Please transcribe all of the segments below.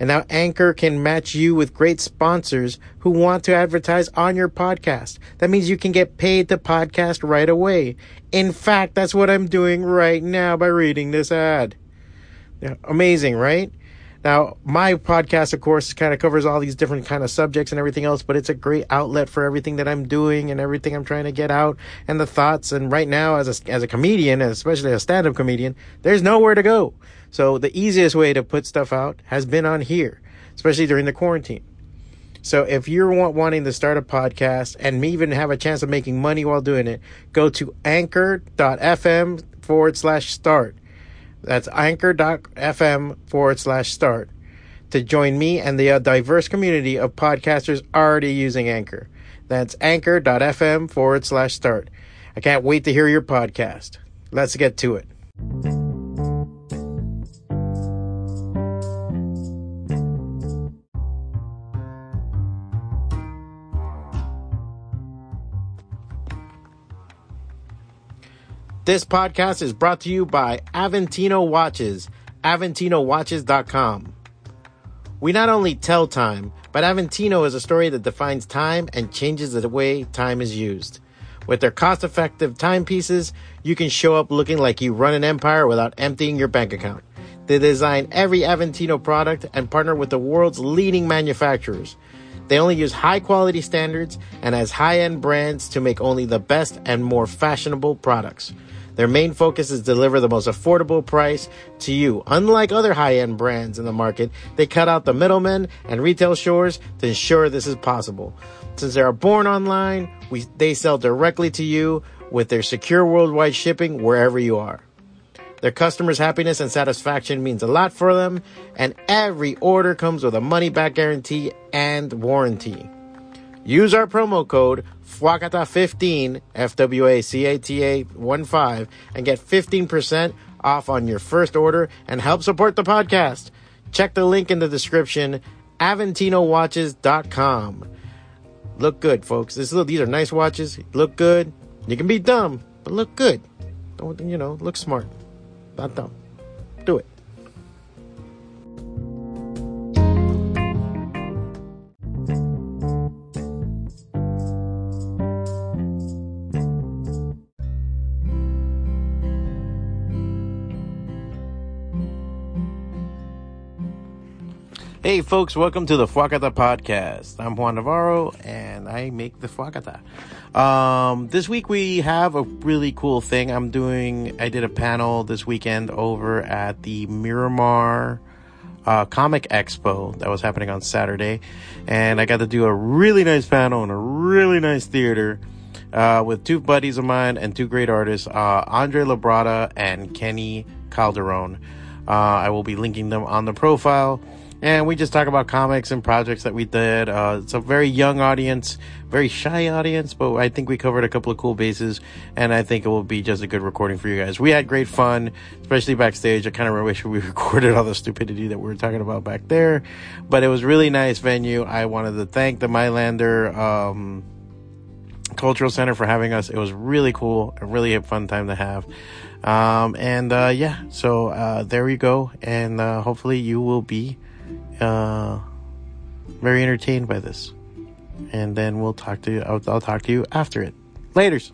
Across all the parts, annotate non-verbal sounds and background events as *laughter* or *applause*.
And now Anchor can match you with great sponsors who want to advertise on your podcast. That means you can get paid to podcast right away. In fact, that's what I'm doing right now by reading this ad. Yeah, amazing, right? Now, my podcast, of course, kind of covers all these different kind of subjects and everything else, but it's a great outlet for everything that I'm doing and everything I'm trying to get out and the thoughts. And right now, as a, as a comedian, especially a stand-up comedian, there's nowhere to go. So the easiest way to put stuff out has been on here, especially during the quarantine. So if you're wanting to start a podcast and even have a chance of making money while doing it, go to anchor.fm forward slash start. That's anchor.fm forward slash start to join me and the uh, diverse community of podcasters already using Anchor. That's anchor.fm forward slash start. I can't wait to hear your podcast. Let's get to it. This podcast is brought to you by Aventino Watches, AventinoWatches.com. We not only tell time, but Aventino is a story that defines time and changes the way time is used. With their cost effective timepieces, you can show up looking like you run an empire without emptying your bank account. They design every Aventino product and partner with the world's leading manufacturers. They only use high quality standards and as high end brands to make only the best and more fashionable products. Their main focus is deliver the most affordable price to you. Unlike other high-end brands in the market, they cut out the middlemen and retail stores to ensure this is possible. Since they are born online, we, they sell directly to you with their secure worldwide shipping wherever you are. Their customers' happiness and satisfaction means a lot for them, and every order comes with a money back guarantee and warranty. Use our promo code FWACATA15, F-W-A-C-A-T-A 1-5, and get 15% off on your first order and help support the podcast. Check the link in the description, AventinoWatches.com. Look good, folks. This, these are nice watches. Look good. You can be dumb, but look good. Don't, you know, look smart. Not dumb. Hey folks, welcome to the Fwacata podcast. I'm Juan Navarro and I make the Fwacata. Um, this week we have a really cool thing I'm doing. I did a panel this weekend over at the Miramar uh, Comic Expo that was happening on Saturday. And I got to do a really nice panel in a really nice theater. Uh, with two buddies of mine and two great artists, uh, Andre Labrada and Kenny Calderon. Uh, I will be linking them on the profile and we just talk about comics and projects that we did. Uh, it's a very young audience, very shy audience, but I think we covered a couple of cool bases, and I think it will be just a good recording for you guys. We had great fun, especially backstage. I kind of wish we *laughs* recorded all the stupidity that we were talking about back there, but it was really nice venue. I wanted to thank the Mylander, um, Cultural Center for having us. It was really cool, a really fun time to have. Um, and, uh, yeah, so, uh, there you go. And, uh, hopefully you will be, uh, very entertained by this. And then we'll talk to you. I'll, I'll talk to you after it. Laters.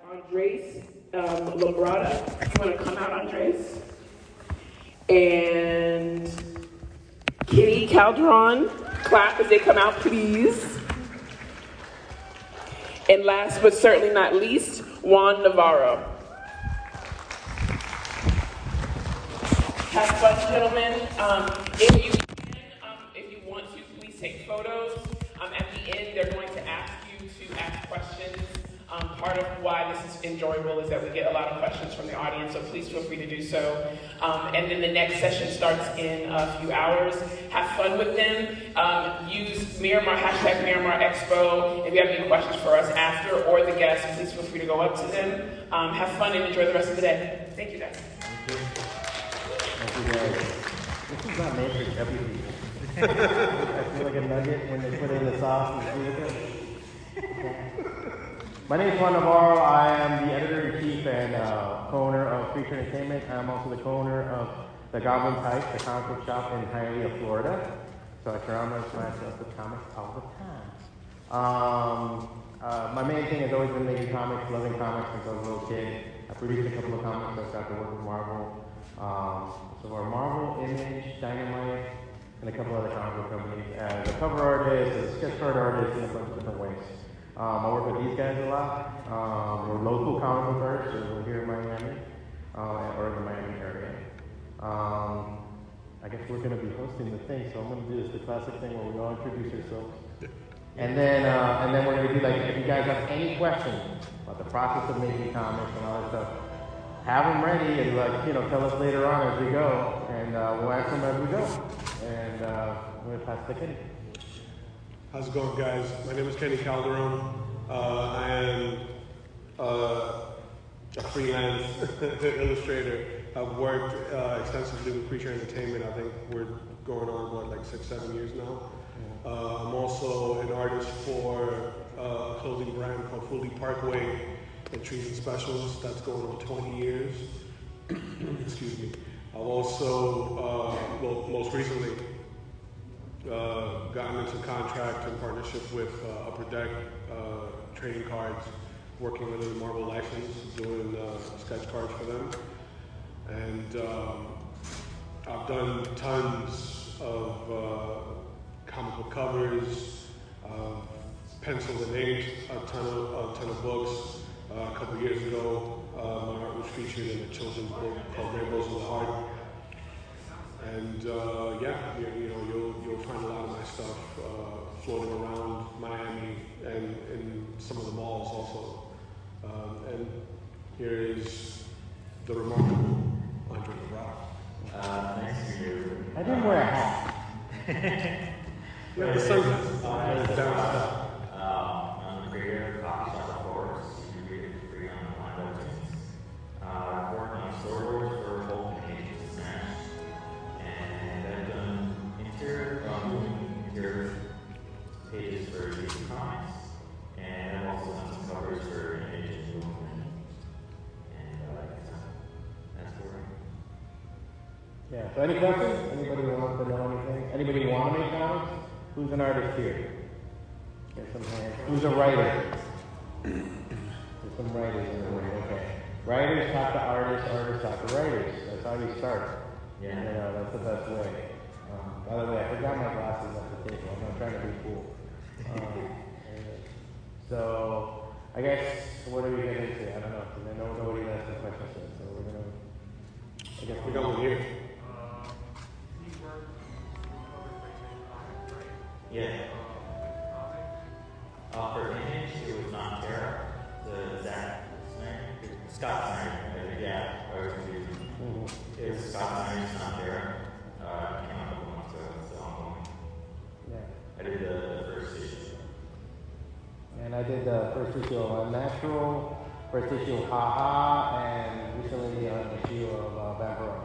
Andres um, Labrada. You want to come out, Andres? And Kenny Calderon. Clap as they come out, please. And last but certainly not least, Juan Navarro. Have fun, gentlemen. Um, if you can, um, if you want to, please take photos. Um, at the end, they're going to part of why this is enjoyable is that we get a lot of questions from the audience, so please feel free to do so. Um, and then the next session starts in a few hours. Have fun with them. Um, use Miramar, hashtag Miramar Expo. If you have any questions for us after or the guests, please feel free to go up to them. Um, have fun and enjoy the rest of the day. Thank you, guys. Thank you guys. This is not made for chubby people. I feel like a nugget when they put in the sauce and. My name is Juan Navarro. I am the editor-in-chief and uh, co-owner of Creature Entertainment. I'm also the co-owner of the Goblins Heist, the comic book shop in Hialeah, Florida. So I surround myself with comics all the time. Um, uh, my main thing has always been making comics, loving comics since I was a little kid. I produced a couple of comics. I got to work with Marvel. Um, so our Marvel, Image, Dynamite, and a couple other comic book companies as a cover artist, as a sketch card artist in a bunch of different. Um, I work with these guys a lot. Um, we're local comic book artists, we're here in Miami, uh, or in the Miami area. Um, I guess we're going to be hosting the thing, so I'm going to do this the classic thing where we all introduce ourselves. And then, uh, and then we're going to do like, if you guys have any questions about the process of making comics and all that stuff, have them ready and like, you know, tell us later on as we go, and uh, we'll answer them as we go. And uh, I'm going to pass the Kenny. How's it going, guys? My name is Kenny Calderon. Uh, I am uh, a freelance *laughs* illustrator. I've worked uh, extensively with Creature Entertainment. I think we're going on, what, like six, seven years now. Uh, I'm also an artist for uh, a clothing brand called Fully Parkway and Trees and Specials. That's going on 20 years. *clears throat* Excuse me. I've also, uh, well, most recently, uh, gotten into contract in partnership with uh, Upper Deck uh, Trading Cards, working under the Marvel license, doing uh, sketch cards for them. And um, I've done tons of uh, comic book covers, uh, pencil and ink, a ton of, a ton of books. Uh, a couple years ago, my art was featured in a children's book called Rainbows in the Heart. And uh, yeah, you, you know, you'll, you'll find a lot of my stuff uh, floating around Miami and in some of the malls also. Um, and here is the remarkable Andre the Rock. Uh, nice to meet you. I didn't wear a hat. You have the sunglasses. Down south. Um, I'm the creator of Coffee Yeah. So any questions? Anybody who wants to know anything? Anybody want to make comics? Who's an artist here? There's some hands. Who's a writer? There's some writers in the room. Okay. Writers talk to artists. Artists talk to writers. That's how you start. Yeah. You know, that's the best way. Um, by the way, I forgot my glasses at the table. I'm not trying to be cool. Um, so, I guess, what are we getting into? I don't know, I know nobody asked the question so we're going to, I guess We got one here. Yeah. Uh, for image, it was Nocterra, the Zach Snyder, Scott Snyder, yeah, I was confused. It was Scott Snyder's Nocterra. Uh, it came out a couple months ago, so ongoing. Yeah. I did the, the first issue. And I did the first issue of Unnatural, first issue of Ha Ha, and recently an issue of uh, Vampiro.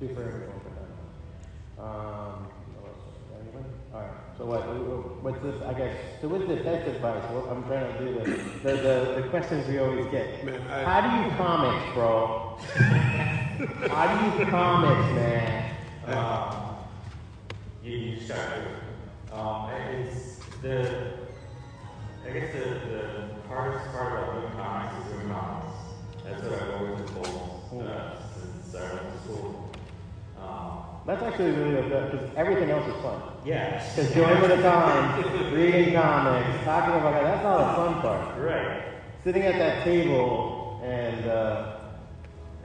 Two for everyone for that. Um? Anyone? All right. So what? What's this? I guess. So what's the best advice? What, I'm trying to do the the, the the questions we always get. Man, I- How do you comics, bro? *laughs* How do you comics, man? Um, you, you start. Um, it's the, I guess the, the hardest part about doing comics is doing comics. That's what I've always been told uh, since I went to school. Um, That's actually really good because everything else is fun. yeah. Because during the time, reading comics, talking about that, that's all the fun part. Right. Sitting at that table and, uh,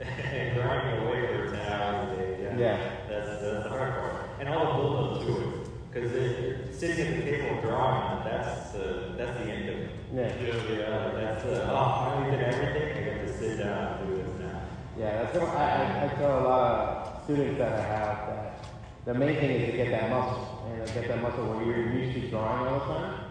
*laughs* and grinding away for 10 hours a day. Yeah. Yeah. That's, that's the hard part. And all the build up to it. Because sitting at the table drawing, that's the that's the end of it. Yeah. Yeah, that's the oh, I did everything. I get to sit down and do this now. Yeah, that's what I, I, I tell a lot of students that I have that the main thing is to get that muscle and get that muscle where you're used to drawing all the time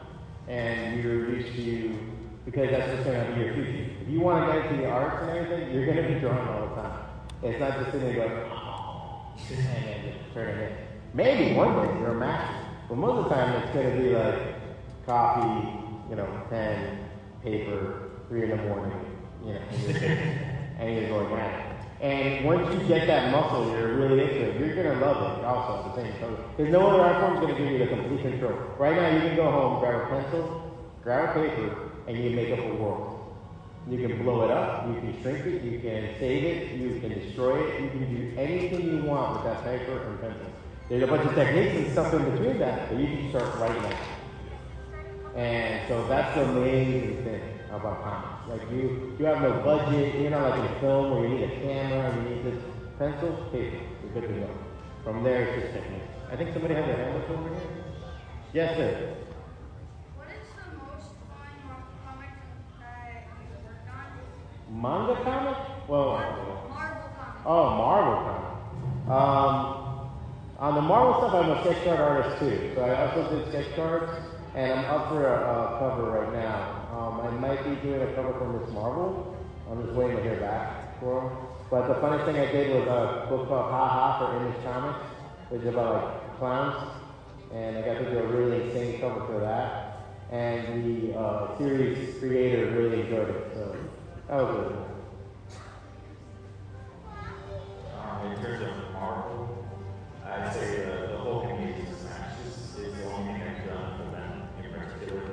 and you're used to because that's what's going to be your future. If you want to get into the arts and everything, you're going to be drawing all the time. It's not just sitting there going, oh, *laughs* and then just turning it. Maybe one day you're a master, but most of the time it's going to be like coffee, you know, pen, paper, three in the morning, you know, and you're, *laughs* going at it. And once you get that muscle, you're really into it. You're gonna love it also at the same time. Because no other art is gonna give you the complete control. Right now, you can go home, grab a pencil, grab a paper, and you make up a world. You can blow it up, you can shrink it, you can save it, you can destroy it, you can do anything you want with that paper and pencil. There's a bunch of techniques and stuff in between that, but you can start writing it. And so that's the amazing thing about comics. Like you, you have no budget. You're not like in a film where you need a camera and you need this pencil, paper. You're good to go. From there, it's just technique. I think somebody has their hand up over here. Yes, sir. What is the most fun comic that you worked on? Manga comic? Well, Marvel comic. oh, Marvel comic. Um, on the Marvel stuff, I'm a sketch card artist too. So I also did sketch cards, and I'm up for a, a cover right now. Um, I might be doing a cover for Miss Marvel. I'm just waiting to hear back for 'em. But the funny thing I did was a book called Ha Ha for Image Comics, which is about like clowns, and I got to do a really insane cover for that. And the uh, series creator really enjoyed it, so that was really cool. Um, in terms of Marvel, I'd say the, the whole community smash is, is the only thing I've done for them in particular.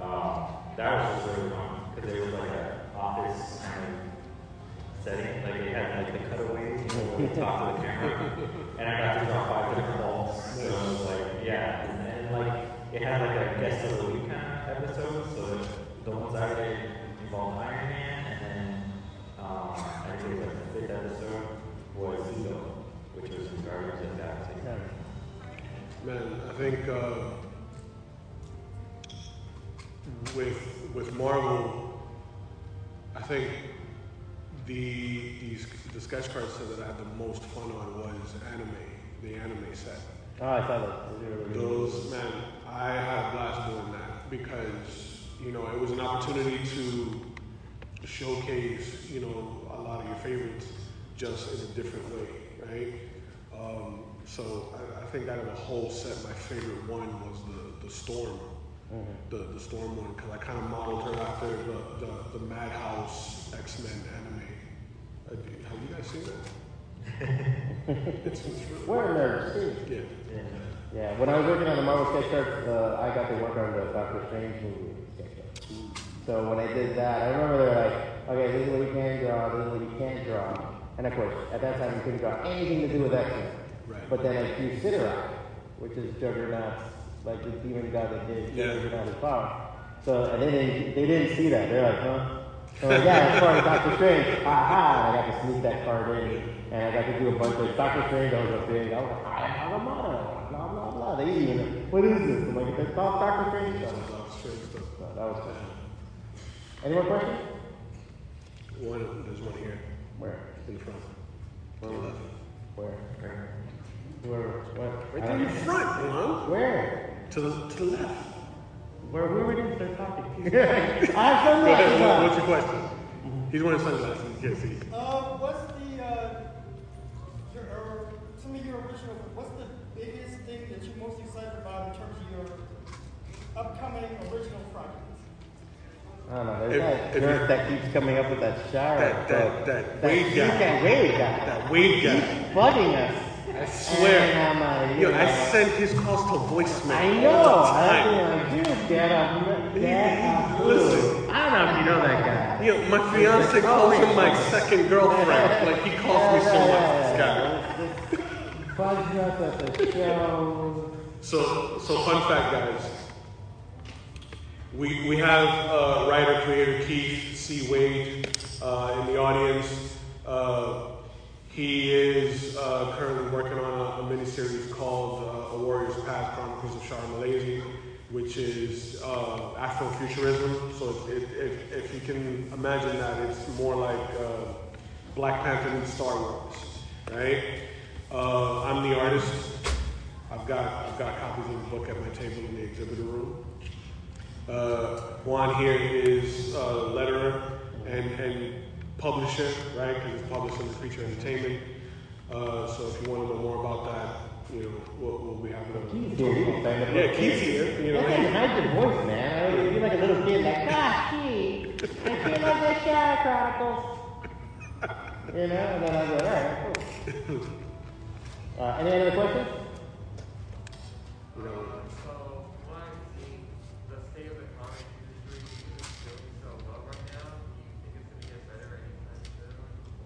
Um, that was really fun because it was like an office kind of setting. Like they had like the cutaways, you know, where we to the camera, and I got to draw five different balls. So it was like, yeah, and, and like it had like a guest of the week kind of episode. So the ones I involved Iron Man, and then um, I think like the fifth episode was Uzo, which was in Guardians of the Man, I think uh, with with Marvel, I think the these the sketch card set that I had the most fun on was anime, the anime set. Oh, I saw that. Those are really good. Those man, I had a blast doing that because you know it was an opportunity to showcase you know a lot of your favorites just in a different way, right? Um, so I, I think out of the whole set, my favorite one was the the storm, the the storm one because I kind of modeled her after the the, the Madhouse X Men anime. Have you guys seen that? *laughs* it's, it's really, We're nerds too. yeah. Yeah, when I was working on the Marvel sketch uh, I got to work on the Doctor Strange movie. So when I did that, I remember they were like, okay, this is what you can draw, this is what you can't draw. And of course, at that time, you couldn't draw anything to do with X-Men. Right. But then I drew Cyttorak, which is Juggernaut's, like the demon god that did Yeah. Juggernaut's power. So, and they didn't, they didn't see that. They're like, huh? So like, yeah, it's part of Doctor Strange. Ha ha! And I got to sneak that card in, and I got to do a bunch of Doctor Strange. I was a big, I was like, I have a motto, blah blah blah. They even, what is this? I'm like, it's called Doctor strange stuff. so that was cool. Any more questions? One, there's one here Where? In the front. On the left. Where? Where? What? Right I there in front, huh? Where? To the to the left. Where are we were doing start talking. *laughs* I have Go ahead. sunglasses what's your question? He's wearing sunglasses. You can't see. Uh, what's the, uh, your, or some of your original, what's the biggest thing that you're most excited about in terms of your upcoming original projects? I don't know. There's If- that jerk that keeps coming up with that shower. That- that- that Wade you guy. That Wade guy. That Wade guy. He's bugging us. I swear. I'm like, Yo, you I know, sent his calls to voicemail. I know. I think like, dude, get up, get up. Listen. I don't know if you know that guy. Yo, my fiance calls him my second girlfriend. Like he calls me so much. This guy. Bugs us at the show. So, so fun fact, guys. We, we have uh, writer creator Keith C. Wade uh, in the audience. Uh, He is uh, currently working on a, a miniseries called uh, A Warrior's Path Chronicles of Shara Malaysia, which is uh, Afrofuturism. So if, if you can imagine that, it's more like Black Panther and Star Wars, right? I'm the artist. I've got, I've got copies of the book at my table in the exhibitor room. Uh, Juan here is letterer and, and publisher, right? Because it's published under Creature Entertainment. Uh, so if you want to know more about that, you know, we'll, we'll be happy to. Keith's here. You can stand up. Yeah, Keith's here. You know, That's like a nice voice, man. You're like a little kid, like, gosh, Keith, I feel like the Shire Chronicles. You know, and then I go, all right, cool. *laughs* Uh, any other questions?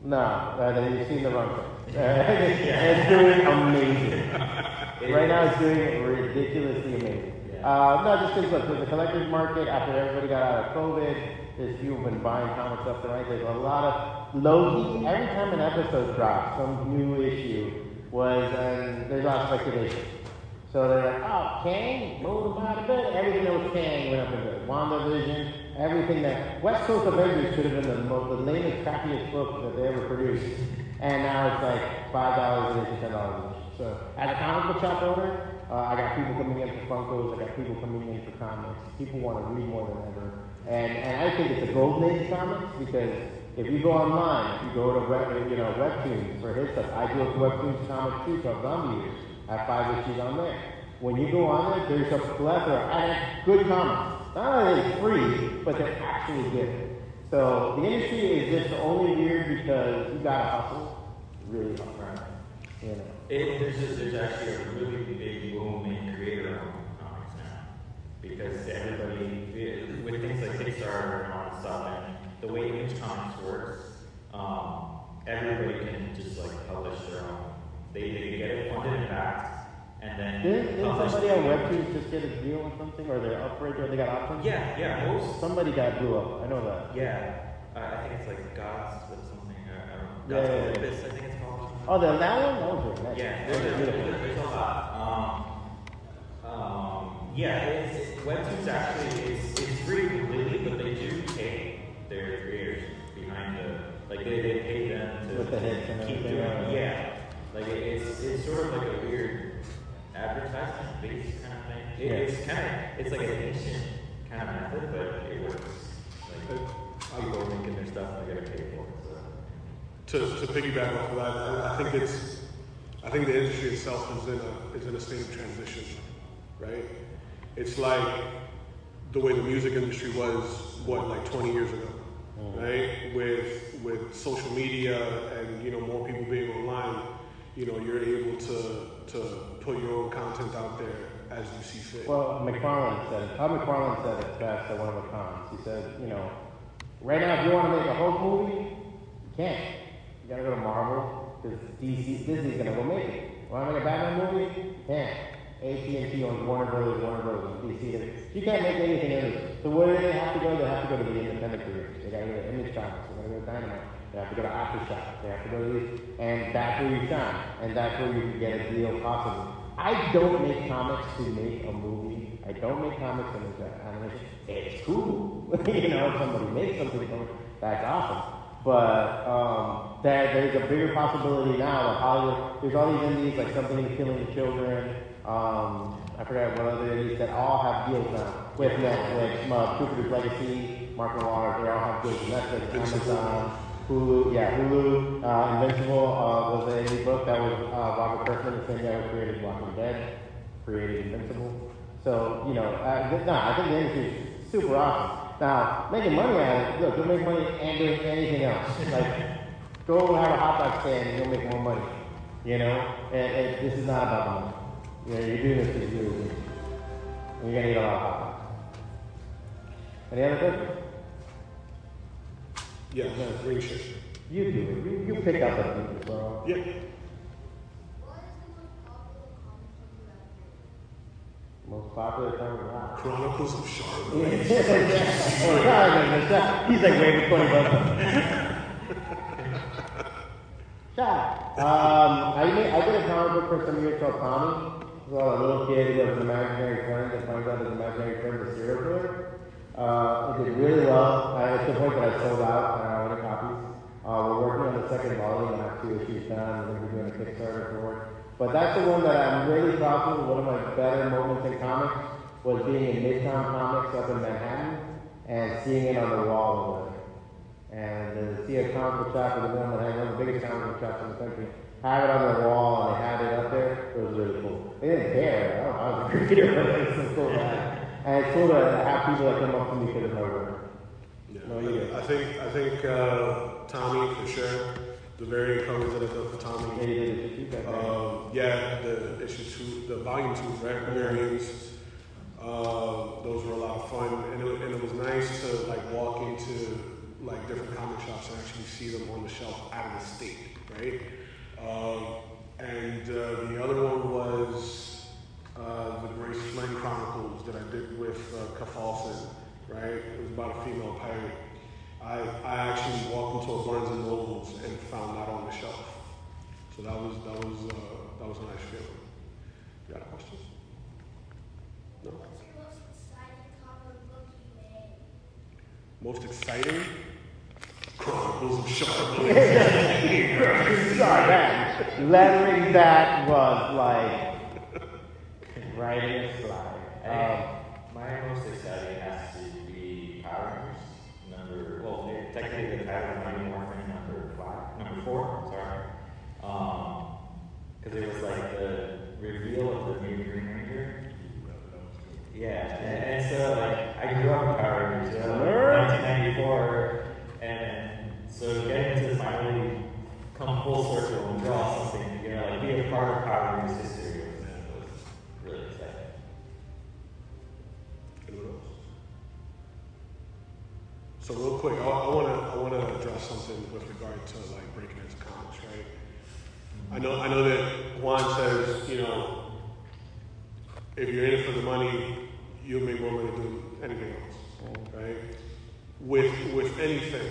No, uh, then you've seen the run. *laughs* *laughs* it's doing amazing. *laughs* Right now, it's doing ridiculously amazing. Uh, no, just because look, the collector's market after everybody got out of COVID, there's people been buying comics left and right. There's a lot of low key. Every time an episode drops, some new issue was, and there's a lot of speculation. So they're like, oh, Kang, moved him out of bed. Everything that was Kang went up in bed. WandaVision, everything that West Coast Avengers should have been the most, the lamest, crappiest book that they ever produced. And now it's like five dollars an issue, ten dollars. So as a comic book shop owner, uh, I got people coming in for Funkos, I got people coming in for comics. People want to read more than ever. And and I think it's a golden age comics because if you go online, if you go to web, you know, Webtoons for his stuff. I do a Webtoons comic too called Zombie Years. I have five issues on there. When you go on there, there's a plethora and good comics. Not only are free, but they're actually good. So the industry is just only weird because you gotta hustle really hard. You know. It, there's, just, there's actually a really big boom in creator-owned comics now because everybody, with things like Kickstarter and all that stuff, and the way Image Comics works, um, everybody can just like publish their own. They, they get it funded and backed, and then Didn't, didn't publish somebody their on own. Webtoons just get a deal or something, or they're upgrade, or they got options? Yeah, yeah, most. Somebody got blew up. I know that. Yeah, uh, I think it's like God's with something. I, I don't know. Yeah, God's yeah, yeah. Olympus, I think it's called. Oh, the that one? That was nice. Yeah, there's, there's, there's, there's a lot. Um, um, yeah, it's, it's, Webtoons actually it's, it's free completely, but they do pay their creators behind the like they, they pay them to the and keep doing yeah. yeah. Like it, it's it's sort of like a weird advertisement based kind of thing. It, Yeah. It's kind of it's like an ancient kind of method, but it works. Like uh, people are making their stuff and they gotta pay for it. So. to, to piggyback off of that, I, I think it's, I think the industry itself is in a is in a state of transition, right? It's like the way the music industry was, what, like 20 years ago, mm. right? With with social media and you know more people being online, you know you're able to to put your own content out there as you see fit. Well, McFarlane said it. Todd McFarlane said it best at one of the cons. He said, you know, right now, if you want to make a Hulk movie, you can't. You gotta go to Marvel because DC, Disney's gonna go make it. Want to make a Batman movie? You can't. AT&T owns Warner Brothers, Warner Brothers, DC. You can't make anything in it. So where do they have to go? They have to go to the independent creators. They gotta go to Image Comics. They gotta go to Dynamite. They have to go to Aftershock. They have to go to these. And that's where you shine. And that's where you can get a deal possibly. I don't make comics to make a movie. I don't make comics to make an animation. It's cool. *laughs* you know, if somebody makes something that's awesome. But um, there, there's a bigger possibility now of Hollywood. There's all these indies, like Something Killing the Children. Um, I forgot what other indies that all have deals now with Netflix, uh, Jupiter's Legacy, Mark Millar. They all have deals with Netflix, Amazon, Hulu. Yeah, Hulu. Uh, Invincible uh, was a book that was uh, Robert Kirkman, the same guy who created Walking Dead, created Invincible. So you know, uh, no, I think the industry is super awesome. Now, making money at it, look, you'll make money and doing anything else. *laughs* Like, go have a hot dog stand and you'll make more money. You know, and, and this is not about money. You know, you're doing this because you're doing it. And you're gonna eat a lot of hot dogs. Any other questions? Yeah, no, shit. You do it. You, you pick up at people, bro. Yeah. What is the most popular comic popular. Chronicles of Charlotte. *laughs* Oh, He's like waving 20 bucks. Up. Um, I, made, I did a comic book for some years called Tommy. It's about a little kid who has an imaginary friend that finds out his imaginary friend is a serial killer. Uh, it did really well. I, at the point that I sold out, and I uh, 100 copies. Uh, we're working on the second volume. I have two issues done. and We're doing a Kickstarter for it. But that's the one that I'm really proud of. One of my better moments in comics was being in Midtown Comics up in Manhattan and seeing it on the wall over there. And to see a comic book shop with the one that had one of the biggest comic book shops in the country, have it on their wall and they had it up there, it was really cool. They didn't care. I, I was a creator, but *laughs* it was so cool. And it's cool to have people that come up to me because of my work. Yeah, No, did. I think I think uh, Tommy for sure. The variant covers that I done for Yeah, Tommy. you did it. You got that. Um, yeah, the issue two, the volume two var- variants. Uh, those were a lot of fun, and it, and it was nice to like walk into like different comic shops and actually see them on the shelf out of the state, right? Um, and uh, the other one was uh, the Grace Flynn Chronicles that I did with uh, Kafalson, right? It was about a female pirate. I, I actually walked into a Barnes and Nobles and found that on the shelf. So that was that was uh, that was a nice feeling. You got a question? No. Most exciting? Chronicles of Sharpay. *laughs* Sorry, man. Lettering that was like writing a slide. Um, My most exciting has to be Power Rangers number. Well, technically the title of Mighty Morphin number five, number four. Sorry, because it was like the reveal of the new Green Ranger. Yeah, and, and so like I grew up in Power Rangers, you know, Nerd. 1994, and so getting to finally come full circle and draw something, you know, like be a part of Power Rangers history was, was really exciting. Anyone else? So real quick, I, I wanna I wanna address something with regard to like breaking into comics, right? I know I know that Juan says, you know, if you're in it for the money, you'll make more money doing anything else, right? With with anything,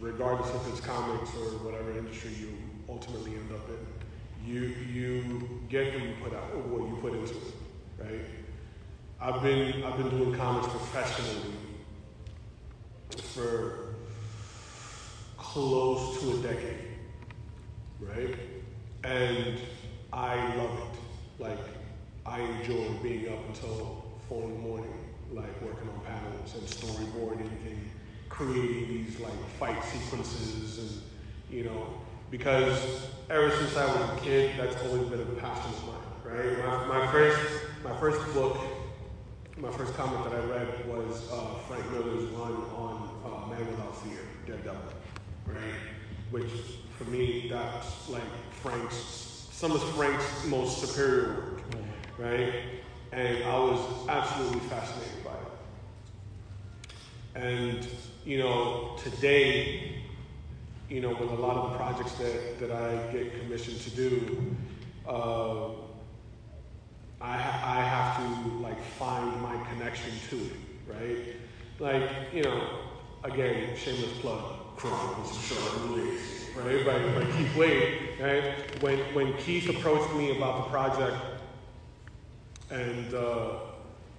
regardless if it's comics or whatever industry you ultimately end up in, you you get what you put out, what you put into it, right? I've been I've been doing comics professionally for close to a decade, right? And I love it. Like I enjoy being up until four in the morning, like working on panels and storyboarding and creating these like fight sequences and you know because ever since I was a kid, that's always been a passion of mine, right? My, my first my first book my first comic that I read was uh, Frank Miller's run on uh, Man Without Fear, Daredevil, right? Which for me, that's like Frank's, some of Frank's most superior work, right? And I was absolutely fascinated by it. And, you know, today, you know, with a lot of the projects that, that I get commissioned to do, uh, I, I have to like find my connection to it, right? Like, you know, again, shameless plug, Chronicles of Short Release, right? By, by Keith Wade, right? When, when Keith approached me about the project and uh,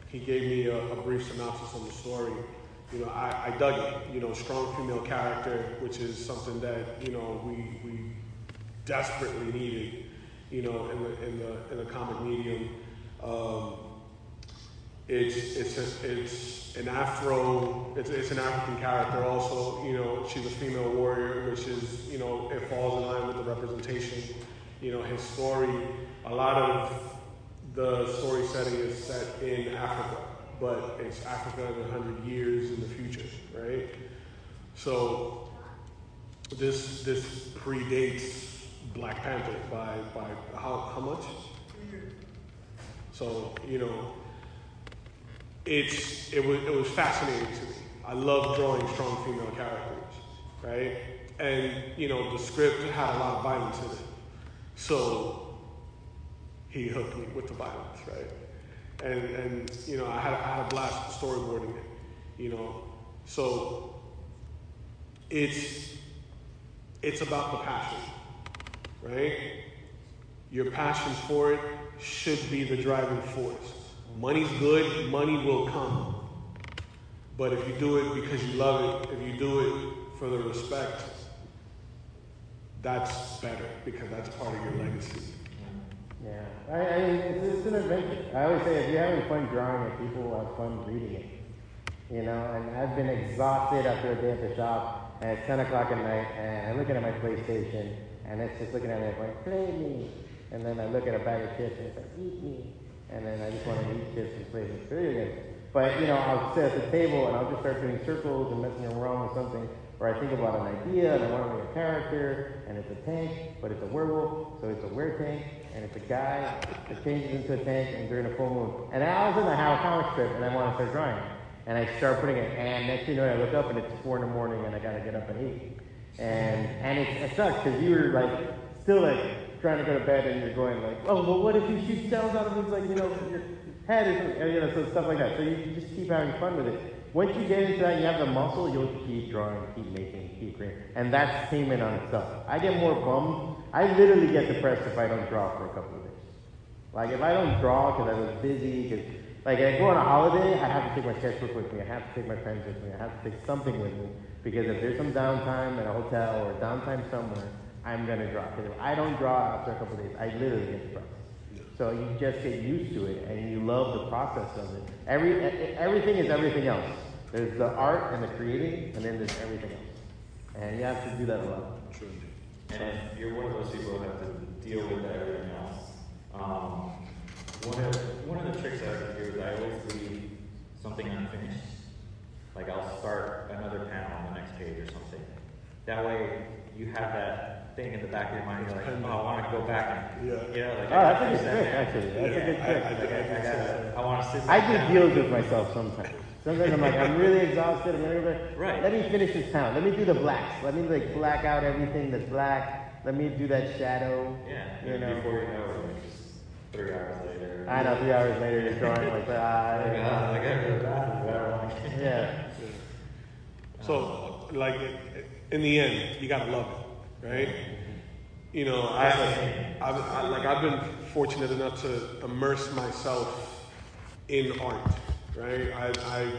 he gave me a, a brief synopsis on the story, you know, I, I dug it. You know, strong female character, which is something that, you know, we, we desperately needed, you know, in the, in the, in the comic medium. Um, it's it's a, it's an Afro. It's, it's an African character. Also, you know, she's a female warrior, which is you know it falls in line with the representation. You know, his story. A lot of the story setting is set in Africa, but it's Africa in a hundred years in the future, right? So this this predates Black Panther by by how how much? So you know, it's it was it was fascinating to me. I love drawing strong female characters, right? And you know, the script had a lot of violence in it, so he hooked me with the violence, right? And and you know, I had I had a blast storyboarding it, you know. So it's it's about the passion, right? Your passion for it should be the driving force. Money's good, money will come. But if you do it because you love it, if you do it for the respect, that's better because that's part of your legacy. Yeah, I, I it's, it's an adventure. I always say if you're having fun drawing it, people will have fun reading it. You know, and I've been exhausted after a day at the shop, and it's 10 o'clock at night, and I'm looking at my PlayStation, and it's just looking at it going, play me. And then I look at a bag of chips, and it's like, eat me. And then I just want to eat chips and play this video game. But, you know, I'll sit at the table, and I'll just start doing circles and messing around with something where I think about an idea, and I want to make a character, and it's a tank, but it's a werewolf, so it's a were tank, and it's a guy that changes into a tank and during a full moon. And all of a sudden I have comic strip and I want to start drawing. And I start putting it, and next thing you know, I look up and it's four in the morning and I gotta get up at eight. And and it, it sucks because you were like still like trying to go to bed and you're going like, oh, well, what if you shoot shells out of his like you know your head or something, you know, so stuff like that. So you, you just keep having fun with it. Once you get into that, you have the muscle, you'll keep drawing, keep making, keep creating, and that's payment on itself. I get more bummed. I literally get depressed if I don't draw for a couple of days. Like if I don't draw because I was busy, because like I go on a holiday, I have to take my sketchbook with me. I have to take my pens with me. I have to take something with me because if there's some downtime at a hotel or downtime somewhere, I'm gonna draw. Because if I don't draw after a couple of days, I literally get depressed. So you just get used to it and you love the process of it. Every everything is everything else. There's the art and the creating, and then there's everything else. And you have to do that a lot. And if you're one of those people who have to deal with everything else, um, one of one of the tricks I like to do is I always leave something unfinished. Like I'll start another panel on the next page or something. That way you have that thing in the back of your mind. You're like, oh, I want to go back and Yeah. you know, like Oh, I that's a gotta good finish that trick, now. actually. That's a good Yeah, trick. I- I- Like, I, I, gotta, I want to sit. I do deals with myself sometimes. Sometimes I'm like, I'm really exhausted. I'm really, Right. Let me finish this town. Let me do the blacks. Let me like black out everything that's black. Let me do that shadow. Yeah. You know. Before you know it, it's just three hours later. I know. Three hours later, you're drawing like *laughs* Like, that. ah, like, I gotta go to the bathroom, I don't want yeah. *laughs* So, like, in the end, you gotta love it, right? You know, I, I've, I, like, I've been fortunate enough to immerse myself in art, right? I, I,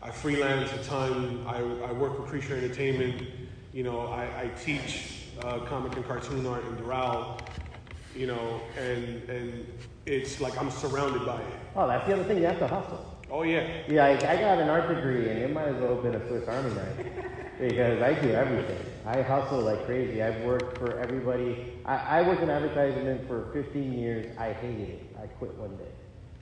I freelance a ton. I, I work with Creature Entertainment. You know, I, I teach uh, comic and cartoon art in Doral. You know, and and it's like I'm surrounded by it. Oh, that's the other thing. You have to hustle. Oh yeah, Yeah, I, I got an art degree, and it might as well have been a Swiss Army knife *laughs* because I do everything. I hustle like crazy. I've worked for everybody. I, I worked in advertisement for 15 years. I hated it. I quit one day.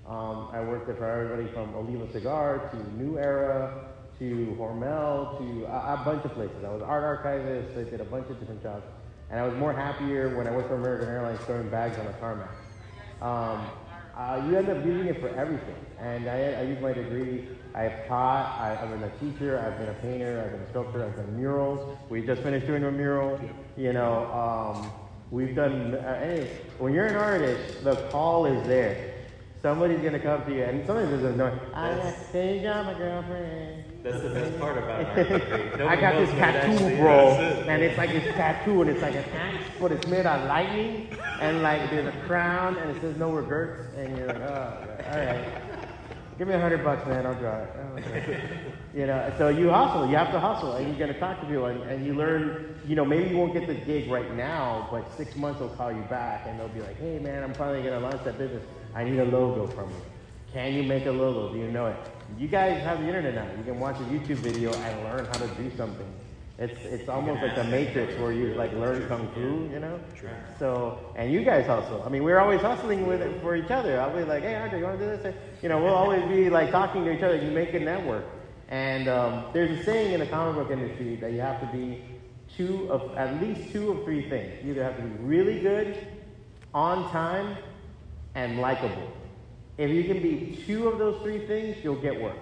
Um, I worked for everybody from Oliva Cigar to New Era to Hormel to a, a bunch of places. I was art archivist. I did a bunch of different jobs, and I was more happier when I worked for American Airlines throwing bags on a tarmac. Um, uh, you end up using it for everything. And I, I use my degree. I have taught. I, I've been a teacher. I've been a painter. I've been a sculptor. I've done murals. We just finished doing a mural. You know, um, we've done. Uh, any, when you're an artist, the call is there. Somebody's gonna come to you, and sometimes there's a noise. I got hey, you're my girlfriend. That's the best part about it. *laughs* I got this tattoo, bro, is. and it's like this tattoo, and it's like an axe, but it's made out of lightning, and like there's a crown, and it says no regrets, and you're like, oh, God, all right, give me a hundred bucks, man, I'll draw it. Okay. You know, so you hustle, you have to hustle, and you're gonna talk to people, and, and you learn, you know, maybe you won't get the gig right now, but six months they'll call you back, and they'll be like, hey, man, I'm finally gonna launch that business. I need a logo from you. Can you make a logo? Do you know it? You guys have the internet now. You can watch a YouTube video and learn how to do something. It's it's almost like the Matrix where you like learn kung fu, you know. So and you guys hustle. I mean, we're always hustling with it for each other. I'll be like, hey, Andre, you want to do this? You know, we'll always be like talking to each other. You make a network. And um, there's a saying in the comic book industry that you have to be two of at least two of three things. You either have to be really good, on time, and likable. If you can be two of those three things, you'll get work.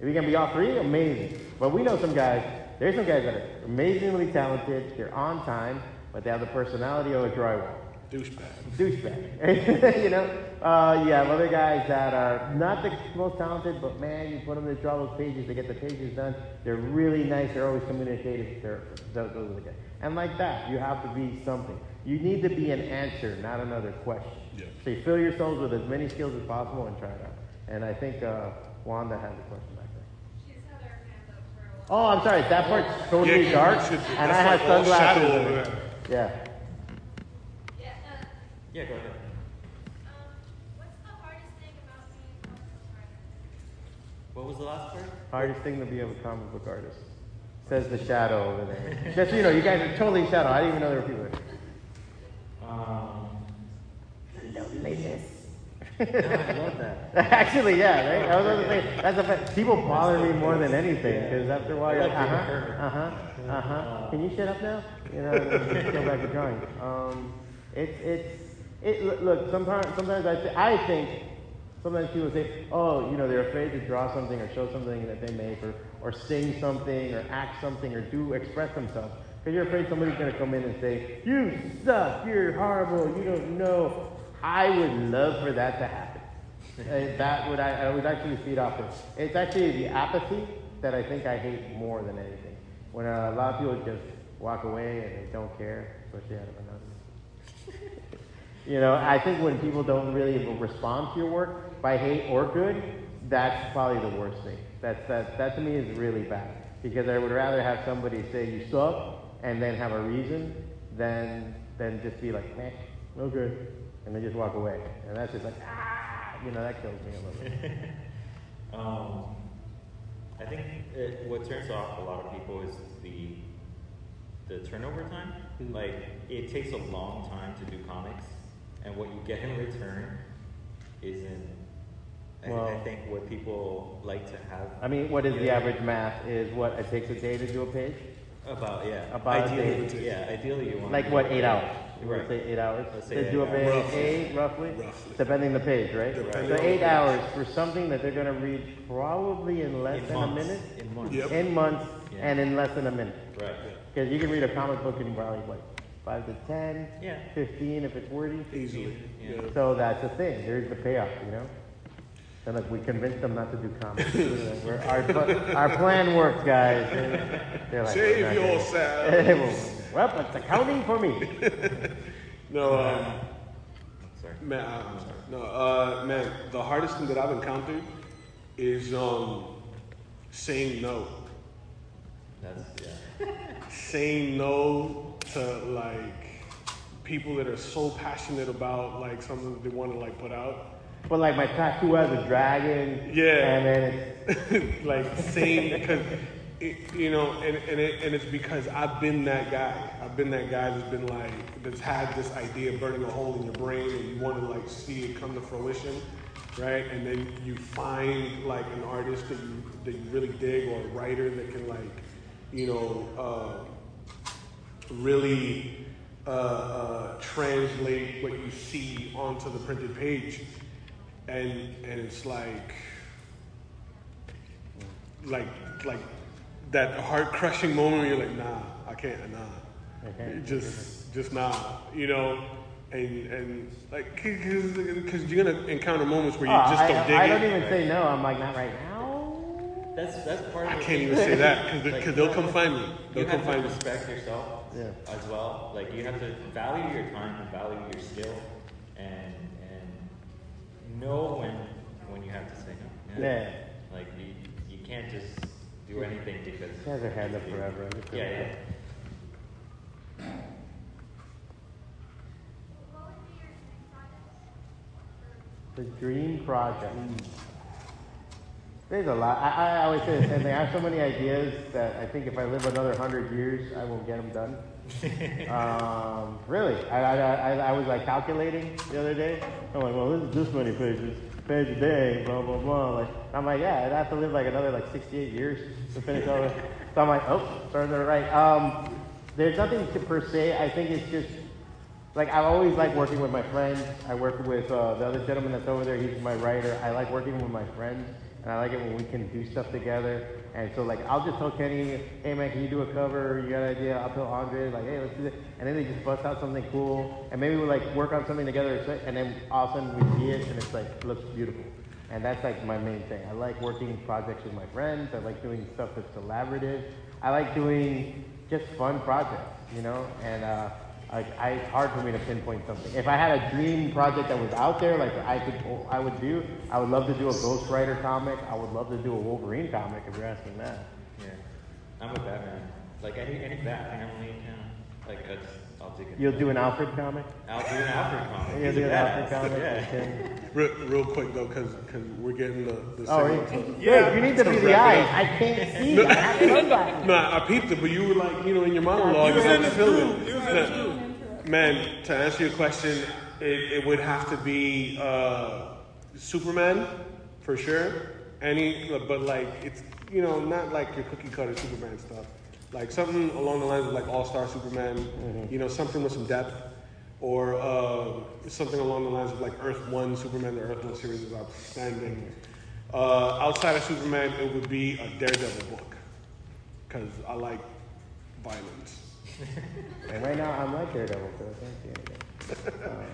If you can be all three, amazing. But we know some guys, there's some guys that are amazingly talented, they're on time, but they have the personality of a drywall. Douchebag. douchebag. *laughs* you know, uh, you have other guys that are not the most talented, but man, you put them to draw those pages, they get the pages done. They're really nice. They're always communicative. They're, those, those are the guys. And like that, you have to be something. You need to be an answer, not another question. Yeah. So you fill yourselves with as many skills as possible and try it out. And I think uh, Wanda has a question back there. She's had her hand up for a while. Oh, I'm sorry. That part's totally Yeah, dark, should- and I that's have like sunglasses. shadow over there. Yeah. Yeah, uh, Yeah, go ahead. um, what's the hardest thing about being a comic book writer? What was the last part? Hardest thing to be a comic book artist. Says the shadow over there. Just so you know, you guys are totally shadow. I didn't even know there were people there. Um, I love that. *laughs* Actually, yeah, right? I was going to say, that's a fact. People bother me more than anything because after a while you're like, uh huh, uh huh, uh huh. Can you shut up now? You know, just go back to drawing. Um, it's, it's, it, look- look, sometimes, sometimes I, th- I think, sometimes people say, oh, you know, they're afraid to draw something or show something that they make or, or sing something or act something or do express themselves. Because you're afraid somebody's going to come in and say, you suck, you're horrible, you don't know. I would love for that to happen. Uh, *laughs* that would I, I would actually feed off it. It's actually the apathy that I think I hate more than anything. When a lot of people just walk away and they don't care, especially out of anonymous. *laughs* you know, I think when people don't really respond to your work by hate or good, that's probably the worst thing. That's that that to me is really bad because I would rather have somebody say you suck and then have a reason than than just be like, meh, okay, and they just walk away. And that's just like, ah, you know, that kills me a little bit. *laughs* um, I think it, what turns off a lot of people is the the turnover time. Like it takes a long time to do comics, and what you get in return isn't. I, I think what people like to have. I mean, what is the average math? Is what it takes a day to do a page? About yeah. About ideally, yeah. Ideally, you want Like what, eight hours? You Right. want to say eight hours? Let's eight do a hours. eight roughly? Roughly. Depending the page, right? Depending so eight hours for something that they're going to read probably in less in than months, a minute, In months. Yep. in months, Yeah. and in less than a minute. Right. Because you can read a comic book in probably what, five to ten, Yeah. 15 if it's wordy. Easily. Yeah. Yeah. So that's the thing. There's the payoff, you know. And look, we convinced them not to do comics. *laughs* We're- our, pl- our plan worked, guys. They're, like, Save "We're not yourselves. *laughs* well, it's accounting for me. *laughs* No, um, Sorry. man, I'm sorry. No, uh, man, the hardest thing that I've encountered is um, saying no. That's yeah. saying no to like people that are so passionate about like something that they want to like put out. But like my tattoo has a dragon. Yeah. And then it's *laughs* like saying because you know, and and, it, and it's because I've been that guy. I've been that guy that's been like that's had this idea burning a hole in your brain, and you want to like see it come to fruition, right? And then you find like an artist that you that you really dig, or a writer that can like, you know, uh, really uh, uh, translate what you see onto the printed page, and and it's like like like that heart crushing moment where you're like, nah, I can't, nah, Okay. just just nah, you know, and and like because you're gonna encounter moments where you Oh, just I, don't dig I it. don't even say no. I'm like, not right now. That's that's part of I can't even say that because *laughs* Like, they'll come find me. You They'll come have to find me. respect yourself Yeah. as well. Like you have to value your time and value your skill, and and know when when you have to say no. Yeah. Like you you can't just do anything because. She has her hand up forever. Yeah, yeah. What would be your dream project? The dream project. There's a lot. I, I always say the same thing. I have so many ideas that I think if I live another hundred years, I won't get them done. *laughs* um, really, I, I, I, I was like calculating the other day. I'm like, well, this is this many pages, page a day, blah blah blah. Like, I'm like, yeah, I'd have to live like another like 68 years to finish all this. So I'm like, oh, starting to write. Um, there's nothing to per se. I think it's just like I always like working with my friends. I work with uh, the other gentleman that's over there. He's my writer. I like working with my friends, and I like it when we can do stuff together. And so like I'll just tell Kenny, hey man, can you do a cover? You got an idea? I'll tell Andre like, hey, let's do this. And then they just bust out something cool, and maybe we'll like work on something together, and then all of a sudden we see it, and it's like looks beautiful. And that's like my main thing. I like working projects with my friends. I like doing stuff that's collaborative. I like doing just fun projects, you know. And uh, I, I, it's hard for me to pinpoint something. If I had a dream project that was out there, like I could, I would do. I would love to do a Ghost Rider comic. I would love to do a Wolverine comic if you're asking that. Yeah. I'm a Batman. Like any any Bat family in town. Like that's I'll take it. You'll do an Alfred comic. I'll do an Alfred comic. You'll He's do a an Alfred badass. comic. *laughs* Yeah. Real, real quick though, because because we're getting the, the Oh, signal yeah. to- Wait, you need to be the eyes. I can't *laughs* see. I. No, I peeped it, but you were like, you know, in your monologue. He was you in had his to fill groove. it. He was in his No. groove. Man, to answer your question, it, it would have to be uh, Superman for sure. Any, but like it's you know not like your cookie cutter Superman stuff. Like something along the lines of like All Star Superman. You know, something with some depth, or uh, something along the lines of like Earth One Superman. The Earth One series is outstanding. Uh, outside of Superman, it would be a Daredevil book because I like violence. *laughs* And right now I'm like Daredevil, so I can't see anything.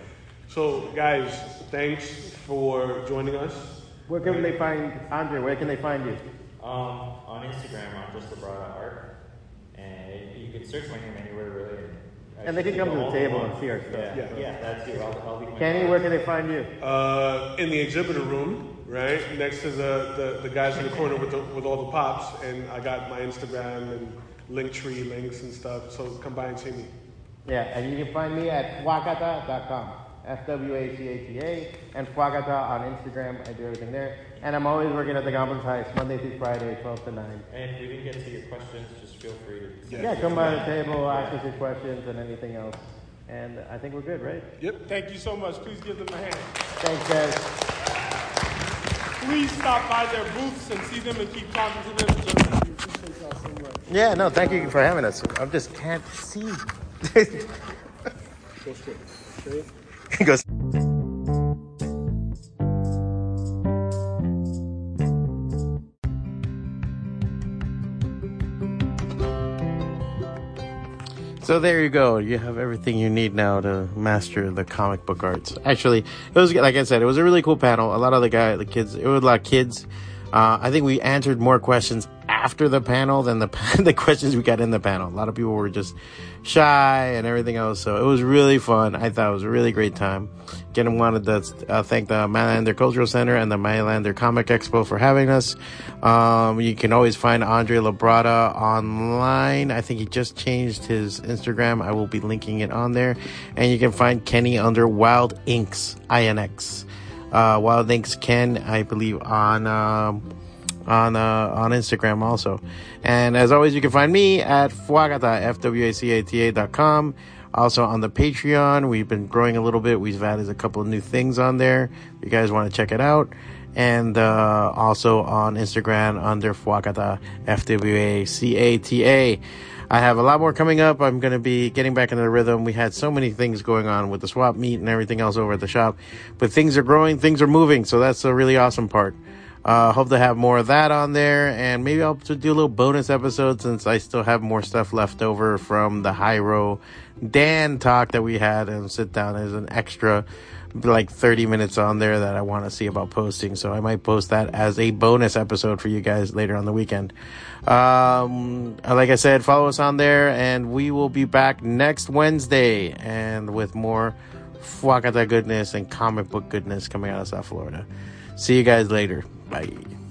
So, guys, thanks for joining us. Where can they find Andre? Where can they find you? Um, on Instagram, I'm just Labrada Art, and you can search my name anywhere really. I And they can come to the table one. and see our stuff. Yeah, Yeah. yeah, that's you. I'll, I'll leave my Kenny, where can they find you? Uh, in the exhibitor room, right next to the, the, the guys in the corner with the, with all the pops, and I got my Instagram and Linktree links and stuff. So come by and see me. Yeah, and you can find me at fwacata.com. F-W-A-C-A-T-A. And Fwacata on Instagram. I do everything there. And I'm always working at the Goblin's Heist, Monday through Friday, 12 to 9. And if we didn't get to your questions, just feel free to. Yeah, come by the table, ask us your questions and anything else. And I think we're good, right? Yep. Thank you so much. Please give them a hand. Thanks, guys. Please stop by their booths and see them and keep talking to them. Just, we appreciate y'all so much. Yeah, no, thank you for having us. I just can't see. *laughs* He goes. So there you go. You have everything you need now to master the comic book arts. Actually, it was like I said, it was a really cool panel. A lot of the guy, the kids, it was a lot of kids. Uh, I think we answered more questions after the panel than the *laughs* the questions we got in the panel. A lot of people were just shy and everything else. So it was really fun. I thought it was a really great time. Again, wanted to uh, thank the Miramar Cultural Center and the Miramar Comic Expo for having us. Um, you can always find Andre Labrada online. I think he just changed his Instagram. I will be linking it on there. And you can find Kenny under Wild Inks, I-N-X. Uh, Wild Inks Ken, I believe, on, um, on, uh, on Instagram also. And as always, you can find me at Fwacata, F-W-A-C-A-T-A dot com. Also on the Patreon, we've been growing a little bit. We've added a couple of new things on there. If you guys want to check it out. And, uh, also on Instagram under Fwacata, F-W-A-C-A-T-A. I have a lot more coming up. I'm going to be getting back into the rhythm. We had so many things going on with the swap meet and everything else over at the shop, but things are growing, things are moving. So that's a really awesome part. Uh, hope to have more of that on there, and maybe I'll do a little bonus episode since I still have more stuff left over from the Hyro Dan talk that we had and sit down as an extra like 30 minutes on there that I want to see about posting. So I might post that as a bonus episode for you guys later on the weekend. Um, like I said, follow us on there and we will be back next Wednesday and with more Fwacata goodness and comic book goodness coming out of South Florida. See you guys later. 拜。